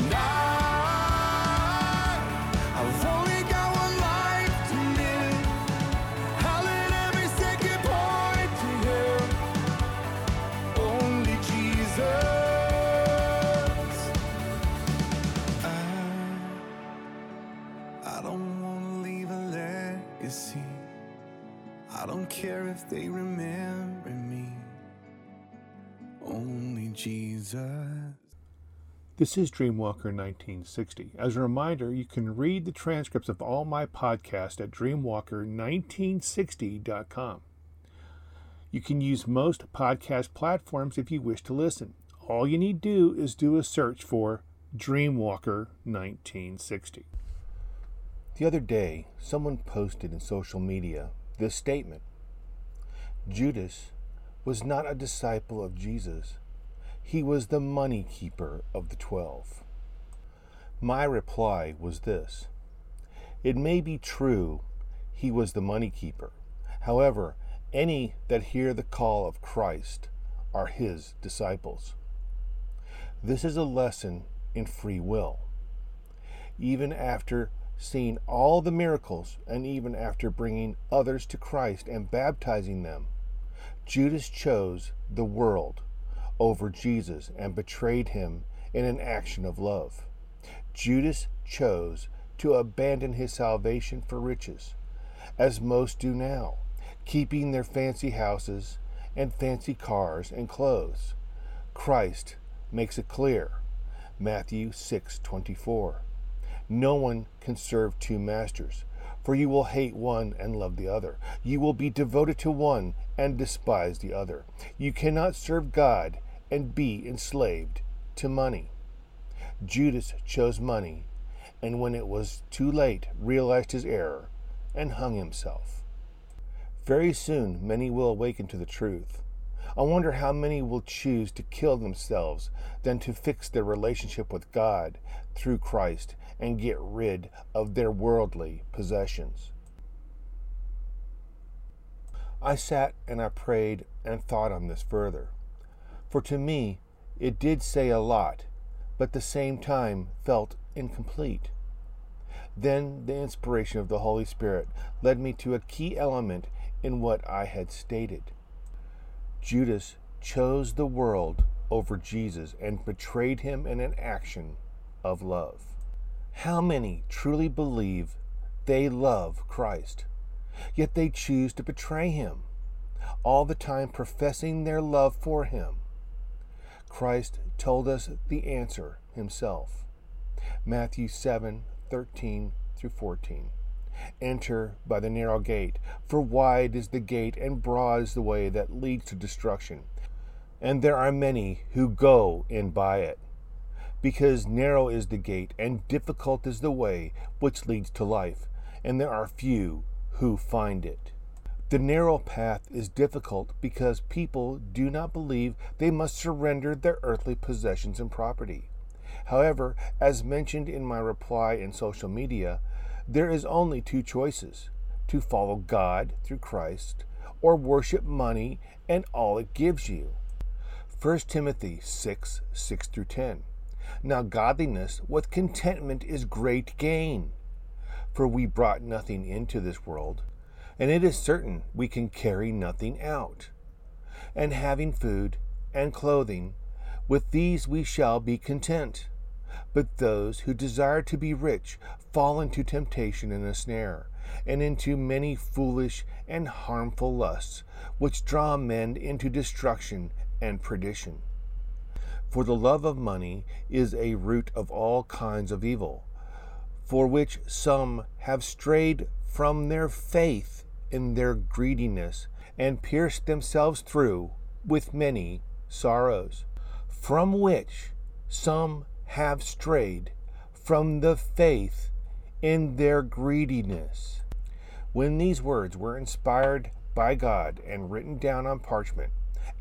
And This is Dreamwalker 1960. As a reminder, you can read the transcripts of all my podcasts at dreamwalker1960.com. You can use most podcast platforms if you wish to listen. All you need to do is do a search for Dreamwalker 1960. The other day, someone posted in social media this statement Judas was not a disciple of Jesus, he was the money keeper of the twelve. My reply was this It may be true he was the money keeper. However, any that hear the call of Christ are his disciples. This is a lesson in free will. Even after seeing all the miracles and even after bringing others to Christ and baptizing them, Judas chose the world over Jesus and betrayed him in an action of love. Judas chose to abandon his salvation for riches, as most do now, keeping their fancy houses and fancy cars and clothes. Christ makes it clear. Matthew 6:24. No one can serve two masters, for you will hate one and love the other. You will be devoted to one and despise the other. You cannot serve God and be enslaved to money. Judas chose money, and when it was too late, realized his error and hung himself. Very soon, many will awaken to the truth. I wonder how many will choose to kill themselves than to fix their relationship with God through Christ and get rid of their worldly possessions. I sat and I prayed and thought on this further. For to me, it did say a lot, but at the same time felt incomplete. Then the inspiration of the Holy Spirit led me to a key element in what I had stated. Judas chose the world over Jesus and betrayed him in an action of love. How many truly believe they love Christ, yet they choose to betray him, all the time professing their love for him? Christ told us the answer himself. Matthew 7 13 through 14. Enter by the narrow gate, for wide is the gate and broad is the way that leads to destruction, and there are many who go in by it. Because narrow is the gate and difficult is the way which leads to life, and there are few who find it. The narrow path is difficult because people do not believe they must surrender their earthly possessions and property. However, as mentioned in my reply in social media, there is only two choices to follow God through Christ or worship money and all it gives you. 1 Timothy 6 6 through 10. Now, godliness with contentment is great gain. For we brought nothing into this world, and it is certain we can carry nothing out. And having food and clothing, with these we shall be content. But those who desire to be rich fall into temptation and a snare, and into many foolish and harmful lusts, which draw men into destruction and perdition. For the love of money is a root of all kinds of evil, for which some have strayed from their faith in their greediness, and pierced themselves through with many sorrows, from which some have strayed from the faith in their greediness. When these words were inspired by God and written down on parchment,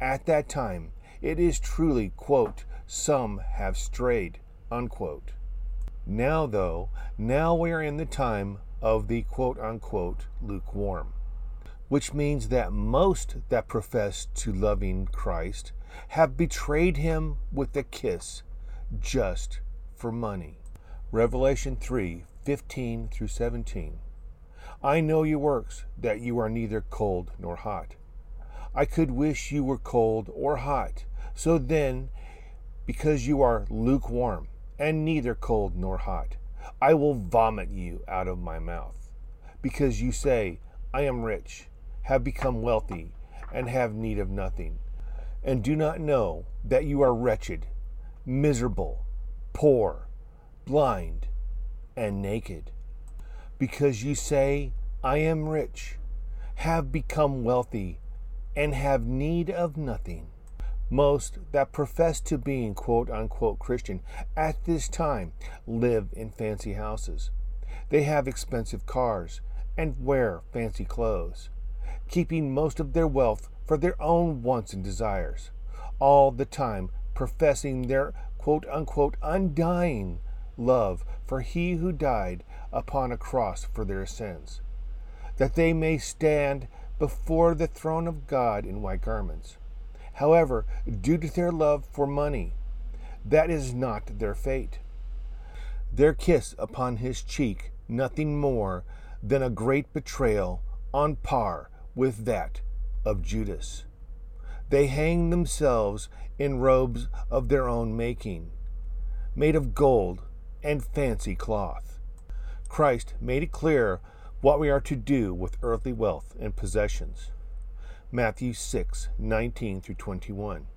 at that time it is truly, quote, some have strayed, unquote. Now, though, now we are in the time of the quote unquote lukewarm, which means that most that profess to loving Christ have betrayed him with a kiss just for money. Revelation 3 15 through 17. I know your works, that you are neither cold nor hot. I could wish you were cold or hot. So then, because you are lukewarm, and neither cold nor hot, I will vomit you out of my mouth. Because you say, I am rich, have become wealthy, and have need of nothing, and do not know that you are wretched, miserable, poor, blind, and naked. Because you say, I am rich, have become wealthy, and have need of nothing. Most that profess to being quote unquote Christian at this time live in fancy houses. They have expensive cars and wear fancy clothes, keeping most of their wealth for their own wants and desires, all the time professing their quote unquote undying love for he who died upon a cross for their sins, that they may stand before the throne of God in white garments However, due to their love for money, that is not their fate. Their kiss upon his cheek, nothing more than a great betrayal on par with that of Judas. They hang themselves in robes of their own making, made of gold and fancy cloth. Christ made it clear what we are to do with earthly wealth and possessions. Matthew 6 19 through 21.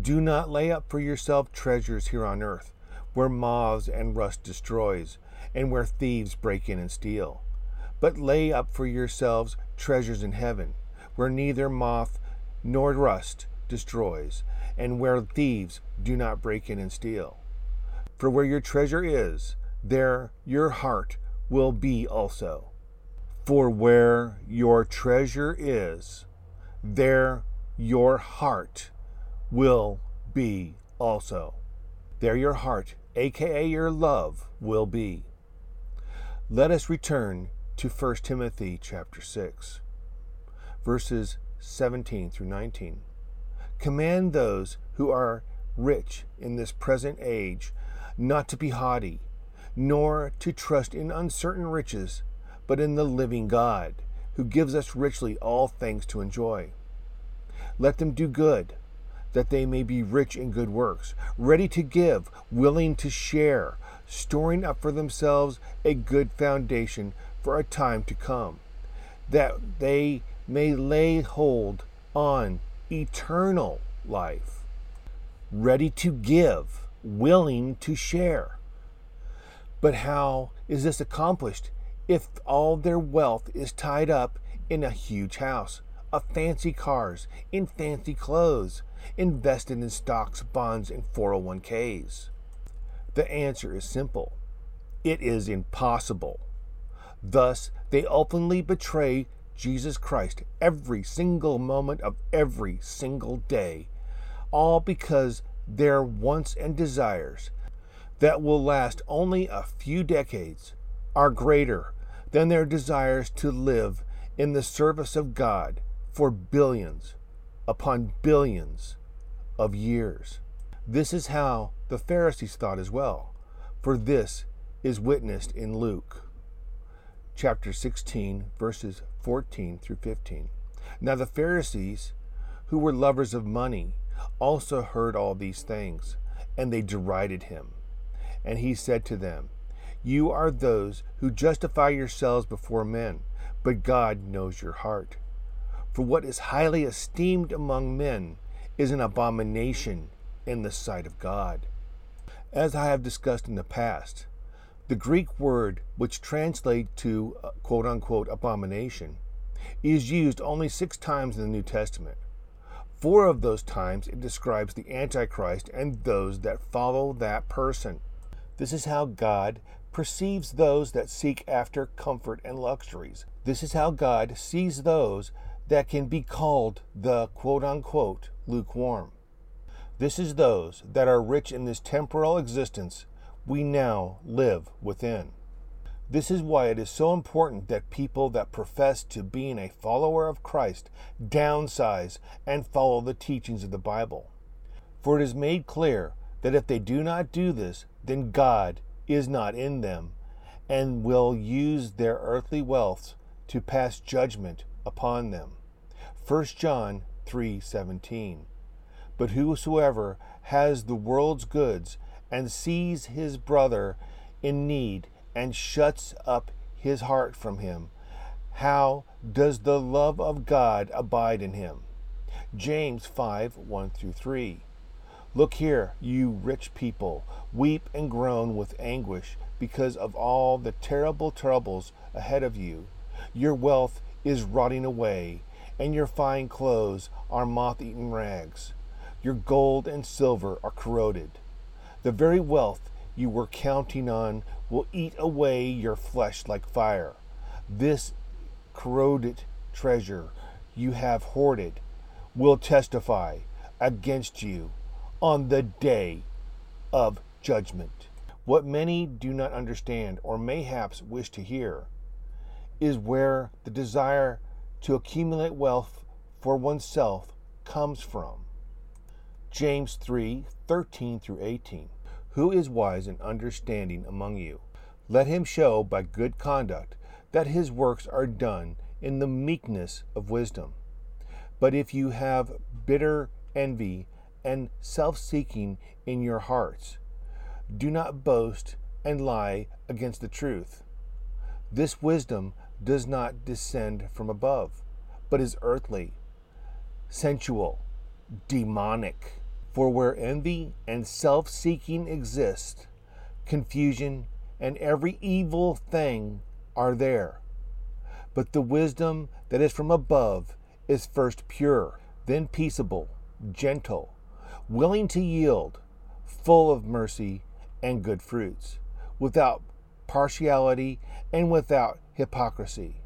Do not lay up for yourself treasures here on earth, where moths and rust destroys, and where thieves break in and steal. But lay up for yourselves treasures in heaven, where neither moth nor rust destroys, and where thieves do not break in and steal. For where your treasure is, there your heart will be also. For where your treasure is, there your heart will be also. There your heart, aka your love, will be. Let us return to 1 Timothy chapter 6, verses 17 through 19. Command those who are rich in this present age not to be haughty, nor to trust in uncertain riches, but in the living God who gives us richly all things to enjoy. Let them do good, that they may be rich in good works, ready to give, willing to share, storing up for themselves a good foundation for a time to come, that they may lay hold on eternal life, ready to give, willing to share. But how is this accomplished if all their wealth is tied up in a huge house, of fancy cars, in fancy clothes, invested in stocks, bonds, and 401ks? The answer is simple it is impossible. Thus, they openly betray Jesus Christ every single moment of every single day, all because their wants and desires that will last only a few decades are greater than their desires to live in the service of God for billions upon billions of years. This is how the Pharisees thought as well, for this is witnessed in Luke chapter 16, verses 14 through 15. Now the Pharisees, who were lovers of money, also heard all these things, and they derided him. And he said to them, you are those who justify yourselves before men, but God knows your heart. For what is highly esteemed among men is an abomination in the sight of God. As I have discussed in the past, the Greek word which translates to uh, quote unquote abomination is used only six times in the New Testament. Four of those times it describes the Antichrist and those that follow that person. This is how God perceives those that seek after comfort and luxuries. This is how God sees those that can be called the quote unquote lukewarm. This is those that are rich in this temporal existence we now live within. This is why it is so important that people that profess to being a follower of Christ downsize and follow the teachings of the Bible. For it is made clear that if they do not do this, then God is not in them, and will use their earthly wealths to pass judgment upon them. 1 John 3:17. But whosoever has the world's goods and sees his brother in need and shuts up his heart from him, how does the love of God abide in him? James 5 1 through 3. Look here, you rich people, weep and groan with anguish because of all the terrible troubles ahead of you. Your wealth is rotting away, and your fine clothes are moth eaten rags. Your gold and silver are corroded. The very wealth you were counting on will eat away your flesh like fire. This corroded treasure you have hoarded will testify against you on the day of judgment. What many do not understand or mayhaps wish to hear is where the desire to accumulate wealth for oneself comes from. James 3 13 through 18. Who is wise and understanding among you? Let him show by good conduct that his works are done in the meekness of wisdom. But if you have bitter envy and self seeking in your hearts, do not boast and lie against the truth. This wisdom does not descend from above, but is earthly, sensual, demonic. For where envy and self seeking exist, confusion and every evil thing are there. But the wisdom that is from above is first pure, then peaceable, gentle, willing to yield, full of mercy and good fruits, without partiality and without hypocrisy.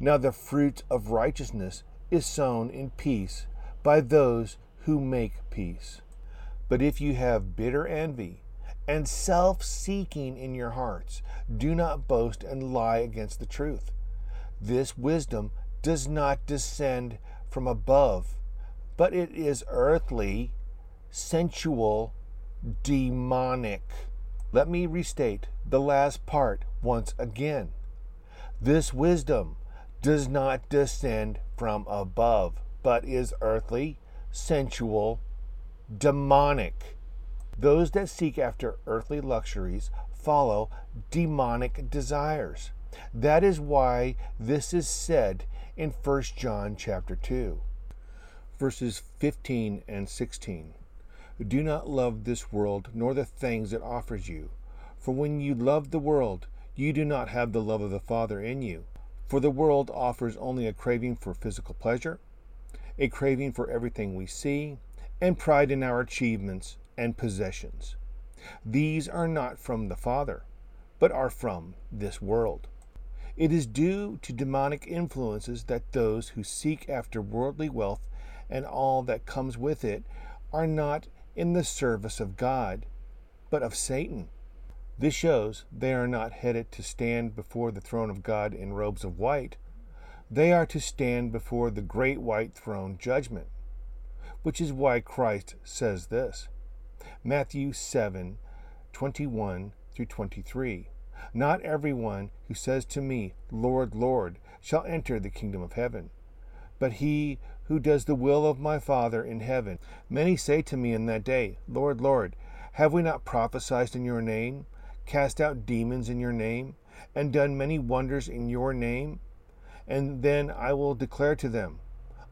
Now the fruit of righteousness is sown in peace by those who make peace. But if you have bitter envy and self seeking in your hearts, do not boast and lie against the truth. This wisdom does not descend from above, but it is earthly, sensual, demonic. Let me restate the last part once again. This wisdom does not descend from above, but is earthly, sensual, demonic. Those that seek after earthly luxuries follow demonic desires. That is why this is said in 1 John chapter 2 verses 15 and 16. Do not love this world nor the things it offers you, for when you love the world, you do not have the love of the Father in you. For the world offers only a craving for physical pleasure, a craving for everything we see, and pride in our achievements and possessions. These are not from the Father, but are from this world. It is due to demonic influences that those who seek after worldly wealth and all that comes with it are not in the service of God, but of Satan. This shows they are not headed to stand before the throne of God in robes of white. They are to stand before the great white throne judgment, which is why Christ says this. Matthew 7 21 through 23. Not everyone who says to me, Lord, Lord, shall enter the kingdom of heaven, but he who does the will of my Father in heaven. Many say to me in that day, Lord, Lord, have we not prophesied in your name, cast out demons in your name, and done many wonders in your name? And then I will declare to them,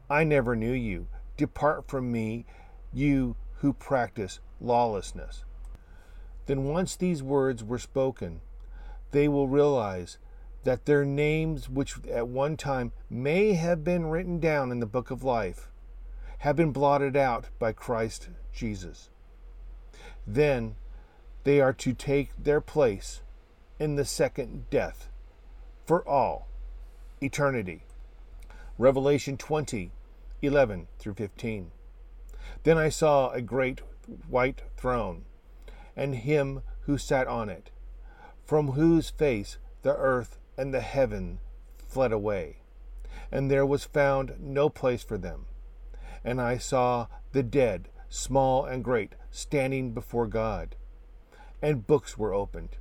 I never knew you. Depart from me, you who practice lawlessness. Then, once these words were spoken, they will realize that their names, which at one time may have been written down in the book of life, have been blotted out by Christ Jesus. Then they are to take their place in the second death for all eternity. Revelation 20, 11 through 15. Then I saw a great white throne, and him who sat on it, from whose face the earth and the heaven fled away, and there was found no place for them. And I saw the dead, small and great, standing before God. And books were opened,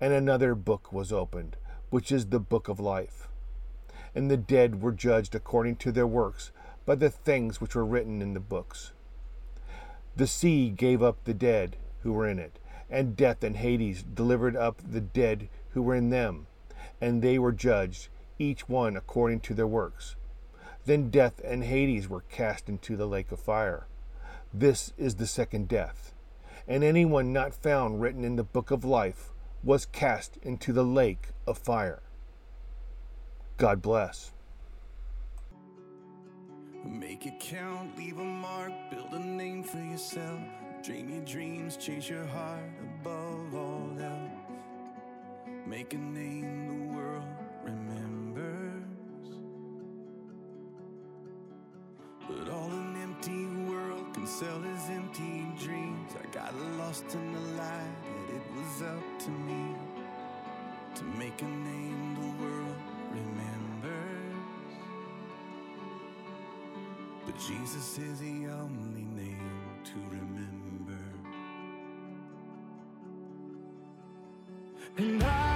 and another book was opened, which is the book of life. And the dead were judged according to their works by the things which were written in the books. The sea gave up the dead who were in it, and death and Hades delivered up the dead who were in them, and they were judged, each one according to their works. Then death and Hades were cast into the lake of fire. This is the second death. And anyone not found written in the book of life was cast into the lake of fire. God bless. Make it count, leave a mark, build a name for yourself. Dream your dreams, chase your heart above all. Make a name the world remembers. But all an empty world can sell is empty dreams. I got lost in the light, that it was up to me to make a name the world remembers. But Jesus is the only name to remember. And I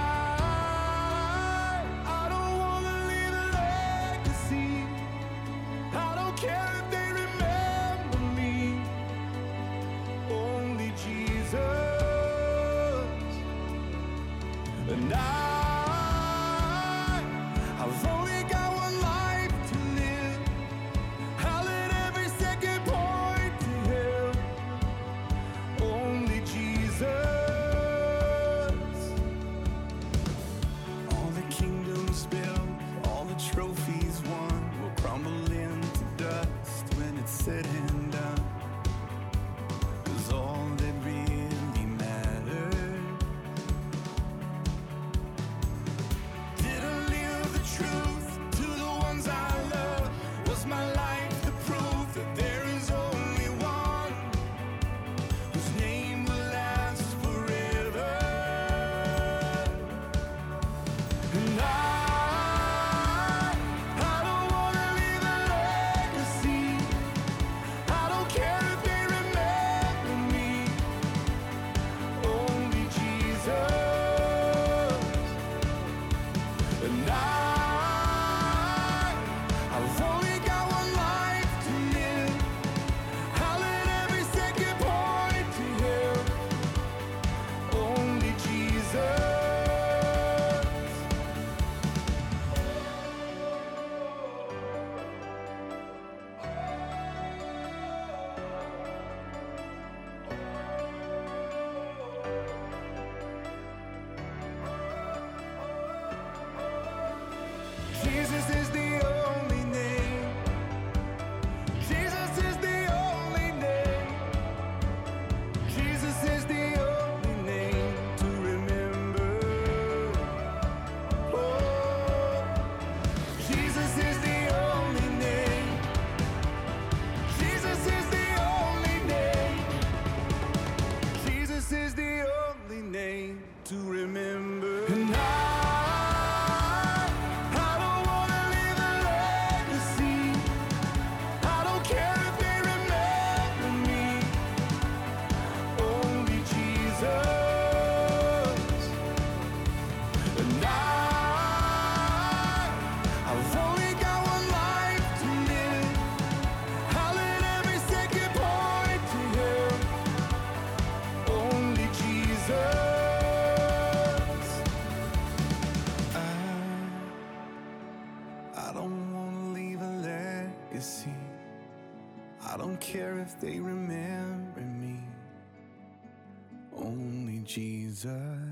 Jesus.